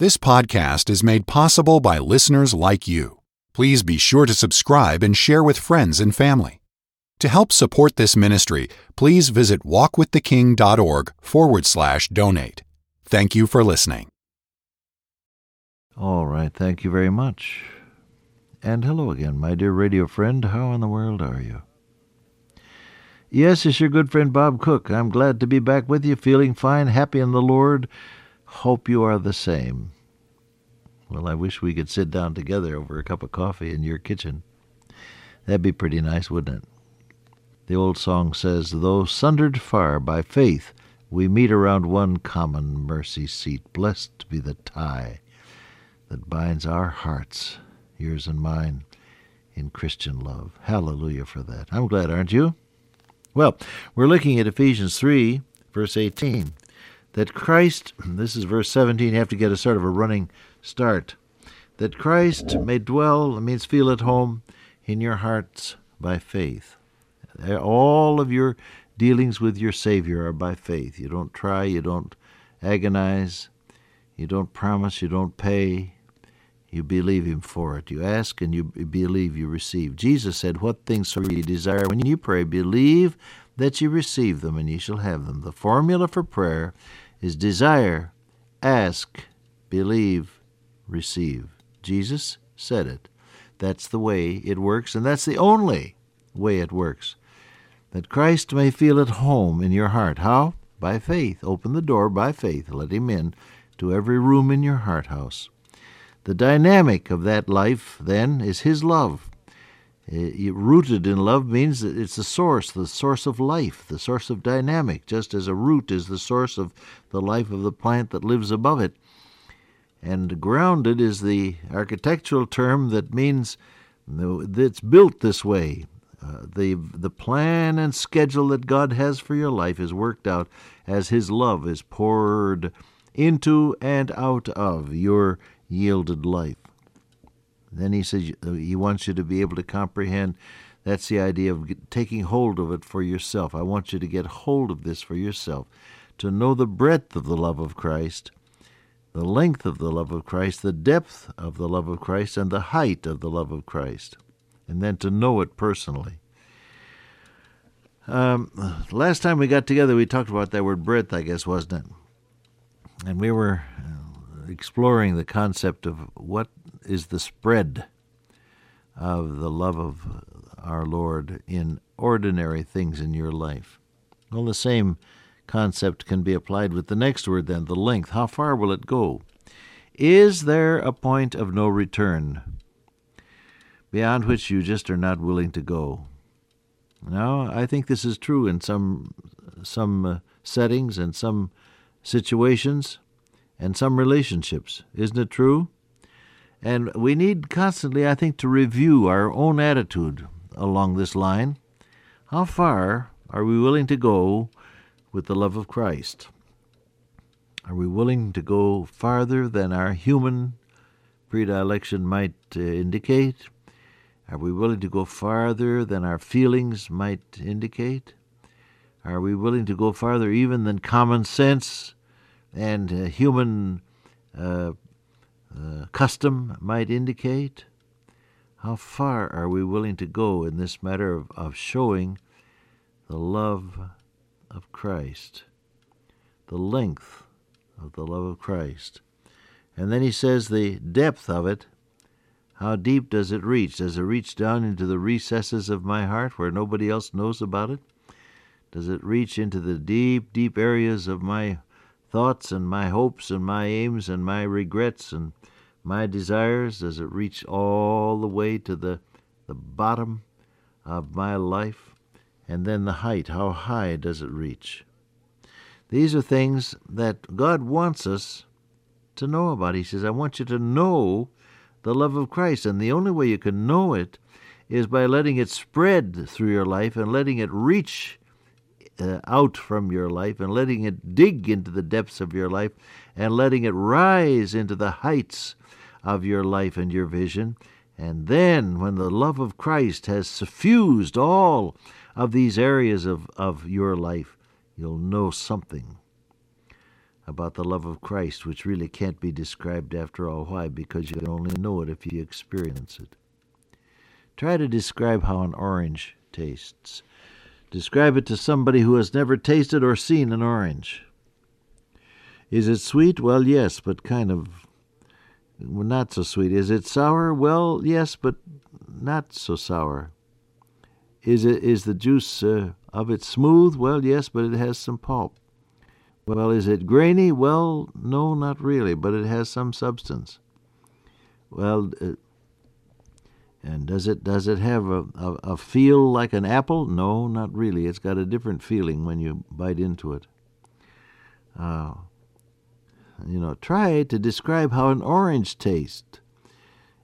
This podcast is made possible by listeners like you. Please be sure to subscribe and share with friends and family. To help support this ministry, please visit walkwiththeking.org forward slash donate. Thank you for listening. All right, thank you very much. And hello again, my dear radio friend. How in the world are you? Yes, it's your good friend Bob Cook. I'm glad to be back with you, feeling fine, happy in the Lord. Hope you are the same. Well, I wish we could sit down together over a cup of coffee in your kitchen. That'd be pretty nice, wouldn't it? The old song says, Though sundered far by faith, we meet around one common mercy seat. Blessed be the tie that binds our hearts, yours and mine, in Christian love. Hallelujah for that. I'm glad, aren't you? Well, we're looking at Ephesians 3, verse 18. That Christ, this is verse 17, you have to get a sort of a running start. That Christ may dwell, it means feel at home, in your hearts by faith. All of your dealings with your Savior are by faith. You don't try, you don't agonize, you don't promise, you don't pay, you believe him for it. You ask and you believe you receive. Jesus said, What things soever you desire when you pray, believe that you receive them and you shall have them. The formula for prayer is desire, ask, believe, receive. Jesus said it. That's the way it works, and that's the only way it works. That Christ may feel at home in your heart. How? By faith. Open the door by faith. Let him in to every room in your heart house. The dynamic of that life, then, is His love. It, rooted in love means that it's the source, the source of life, the source of dynamic, just as a root is the source of the life of the plant that lives above it. And grounded is the architectural term that means it's built this way. Uh, the the plan and schedule that God has for your life is worked out as His love is poured into and out of your yielded life. Then he says he wants you to be able to comprehend. That's the idea of taking hold of it for yourself. I want you to get hold of this for yourself, to know the breadth of the love of Christ, the length of the love of Christ, the depth of the love of Christ, and the height of the love of Christ, and then to know it personally. Um, last time we got together, we talked about that word breadth, I guess, wasn't it? And we were exploring the concept of what is the spread of the love of our Lord in ordinary things in your life. Well, the same concept can be applied with the next word, then the length. How far will it go? Is there a point of no return beyond which you just are not willing to go? Now, I think this is true in some some uh, settings and some situations and some relationships. Isn't it true? And we need constantly, I think, to review our own attitude along this line. How far are we willing to go with the love of Christ? Are we willing to go farther than our human predilection might uh, indicate? Are we willing to go farther than our feelings might indicate? Are we willing to go farther even than common sense and uh, human uh, uh, custom might indicate? How far are we willing to go in this matter of, of showing the love of Christ, the length of the love of Christ? And then he says the depth of it. How deep does it reach? Does it reach down into the recesses of my heart where nobody else knows about it? Does it reach into the deep, deep areas of my thoughts and my hopes and my aims and my regrets and my desires? Does it reach all the way to the, the bottom of my life? And then the height, how high does it reach? These are things that God wants us to know about. He says, I want you to know the love of Christ. And the only way you can know it is by letting it spread through your life and letting it reach uh, out from your life and letting it dig into the depths of your life and letting it rise into the heights of your life and your vision. And then, when the love of Christ has suffused all of these areas of, of your life, you'll know something about the love of Christ, which really can't be described after all. Why? Because you can only know it if you experience it. Try to describe how an orange tastes. Describe it to somebody who has never tasted or seen an orange. Is it sweet? Well, yes, but kind of not so sweet. Is it sour? Well, yes, but not so sour. Is it is the juice uh, of it smooth? Well, yes, but it has some pulp. Well, is it grainy? Well, no, not really, but it has some substance. Well, uh, and does it does it have a, a, a, feel like an apple? No, not really. It's got a different feeling when you bite into it. Uh, you know, try to describe how an orange tastes.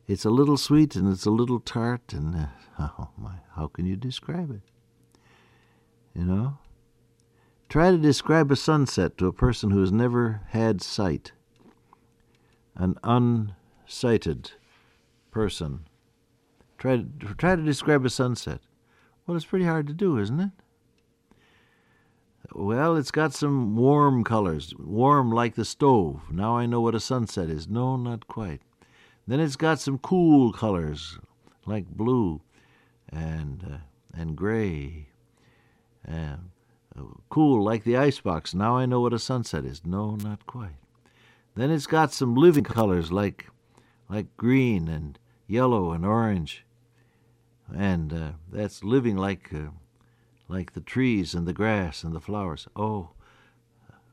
It's a little sweet and it's a little tart, and uh, oh my, how can you describe it? You know? Try to describe a sunset to a person who has never had sight. An unsighted person. Try to, try to describe a sunset. Well, it's pretty hard to do, isn't it? Well, it's got some warm colors, warm like the stove. Now I know what a sunset is. No, not quite. Then it's got some cool colors, like blue and uh, and gray. Uh, cool like the icebox. Now I know what a sunset is. No, not quite. Then it's got some living colors like like green and yellow and orange. And uh, that's living like uh, like the trees and the grass and the flowers. Oh,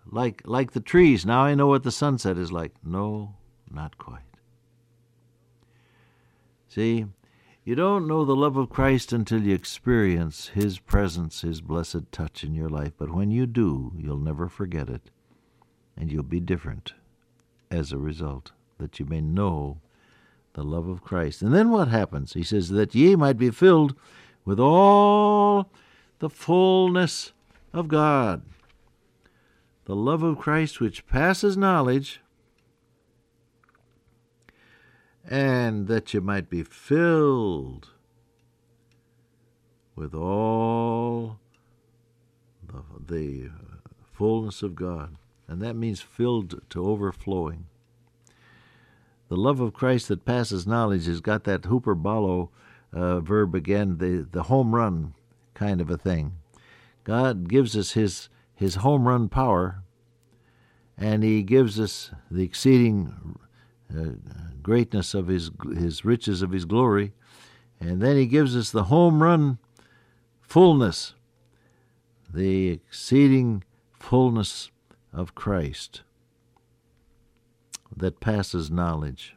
like like the trees. Now I know what the sunset is like. No, not quite. See, you don't know the love of Christ until you experience His presence, His blessed touch in your life. But when you do, you'll never forget it, and you'll be different as a result, that you may know the love of Christ. And then what happens? He says, that ye might be filled with all the fullness of God. The love of Christ which passes knowledge, and that you might be filled with all the, the fullness of God. And that means filled to overflowing. The love of Christ that passes knowledge has got that hyperbolo uh, verb again, the, the home run kind of a thing. God gives us his his home run power, and he gives us the exceeding uh, greatness of his his riches of his glory, and then he gives us the home run fullness, the exceeding fullness of Christ that passes knowledge.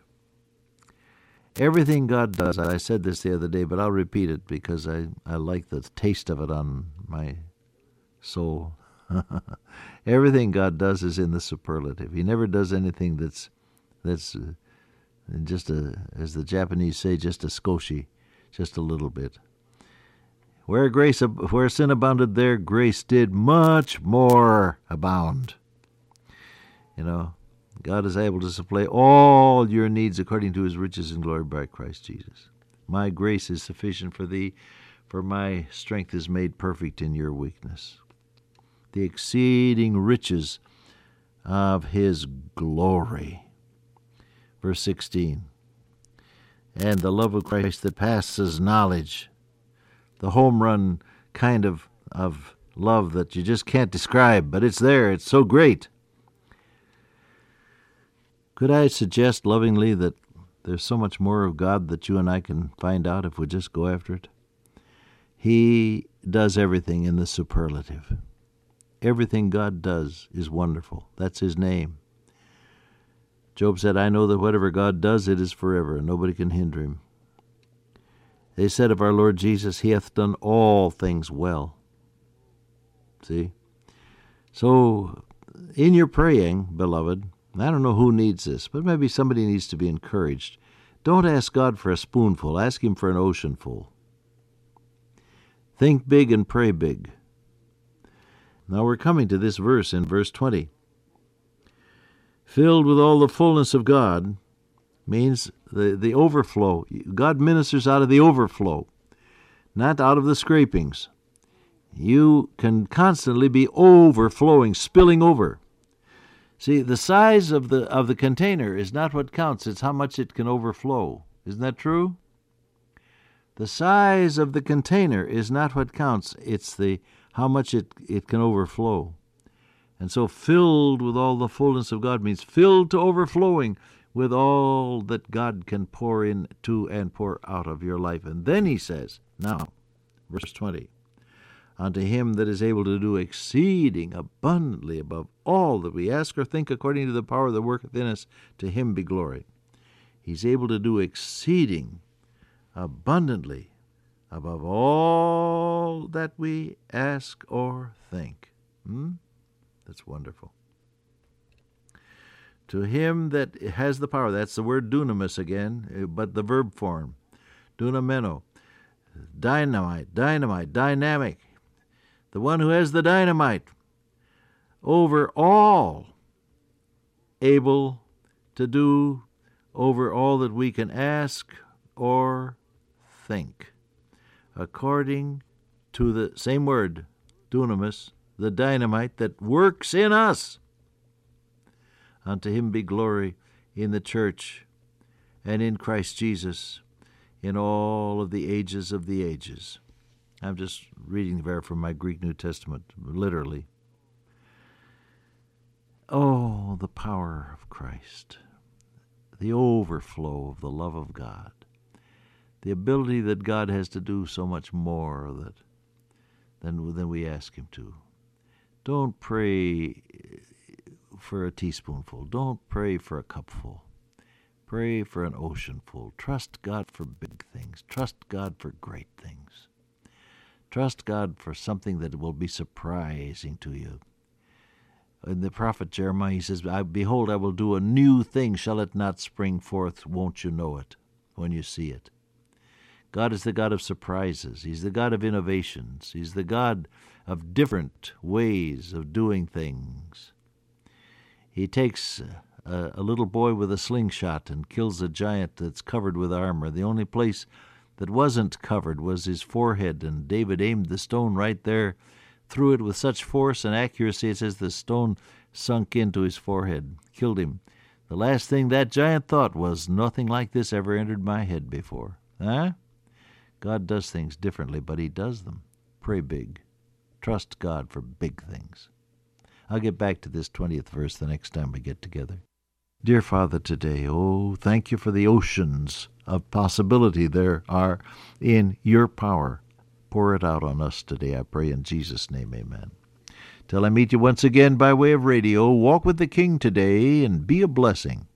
Everything God does, I said this the other day, but I'll repeat it because I, I like the taste of it on my soul. Everything God does is in the superlative. He never does anything that's that's uh, just a, as the Japanese say, just a skoshi, just a little bit. Where grace, where sin abounded, there grace did much more abound. You know, God is able to supply all your needs according to his riches and glory by Christ Jesus. My grace is sufficient for thee, for my strength is made perfect in your weakness. The exceeding riches of his glory. Verse 16. And the love of Christ that passes knowledge. The home run kind of, of love that you just can't describe, but it's there. It's so great. Could I suggest lovingly that there's so much more of God that you and I can find out if we just go after it? He does everything in the superlative. Everything God does is wonderful. That's His name. Job said, I know that whatever God does, it is forever, and nobody can hinder Him. They said of our Lord Jesus, He hath done all things well. See? So, in your praying, beloved, I don't know who needs this, but maybe somebody needs to be encouraged. Don't ask God for a spoonful, ask Him for an oceanful. Think big and pray big. Now we're coming to this verse in verse 20. Filled with all the fullness of God means the, the overflow. God ministers out of the overflow, not out of the scrapings. You can constantly be overflowing, spilling over. See, the size of the of the container is not what counts, it's how much it can overflow. Isn't that true? The size of the container is not what counts, it's the how much it, it can overflow. And so filled with all the fullness of God means filled to overflowing with all that God can pour into and pour out of your life. And then he says, now, verse 20, unto him that is able to do exceeding abundantly above all that we ask or think according to the power that worketh in us, to him be glory. He's able to do exceeding abundantly above all that we ask or think. Hmm? That's wonderful. To him that has the power, that's the word dunamis again, eh, but the verb form. Dunameno. Dynamite, dynamite, dynamic. The one who has the dynamite over all, able to do over all that we can ask or think, according to the same word, dunamis, the dynamite that works in us. Unto him be glory in the church and in Christ Jesus in all of the ages of the ages. I'm just reading there from my Greek New Testament, literally. Oh, the power of Christ, the overflow of the love of God, the ability that God has to do so much more that, than, than we ask Him to. Don't pray for a teaspoonful. Don't pray for a cupful. Pray for an oceanful. Trust God for big things. Trust God for great things. Trust God for something that will be surprising to you. In the prophet Jeremiah, he says, Behold, I will do a new thing. Shall it not spring forth? Won't you know it when you see it? God is the God of surprises. He's the God of innovations. He's the God of different ways of doing things. He takes a, a, little boy with a slingshot and kills a giant that's covered with armor. The only place that wasn't covered was his forehead, and David aimed the stone right there, threw it with such force and accuracy it says the stone sunk into his forehead, killed him. The last thing that giant thought was, nothing like this ever entered my head before. Huh? God does things differently, but He does them. Pray big. Trust God for big things. I'll get back to this 20th verse the next time we get together. Dear Father, today, oh, thank you for the oceans of possibility there are in your power. Pour it out on us today, I pray in Jesus' name, amen. Till I meet you once again by way of radio, walk with the King today and be a blessing.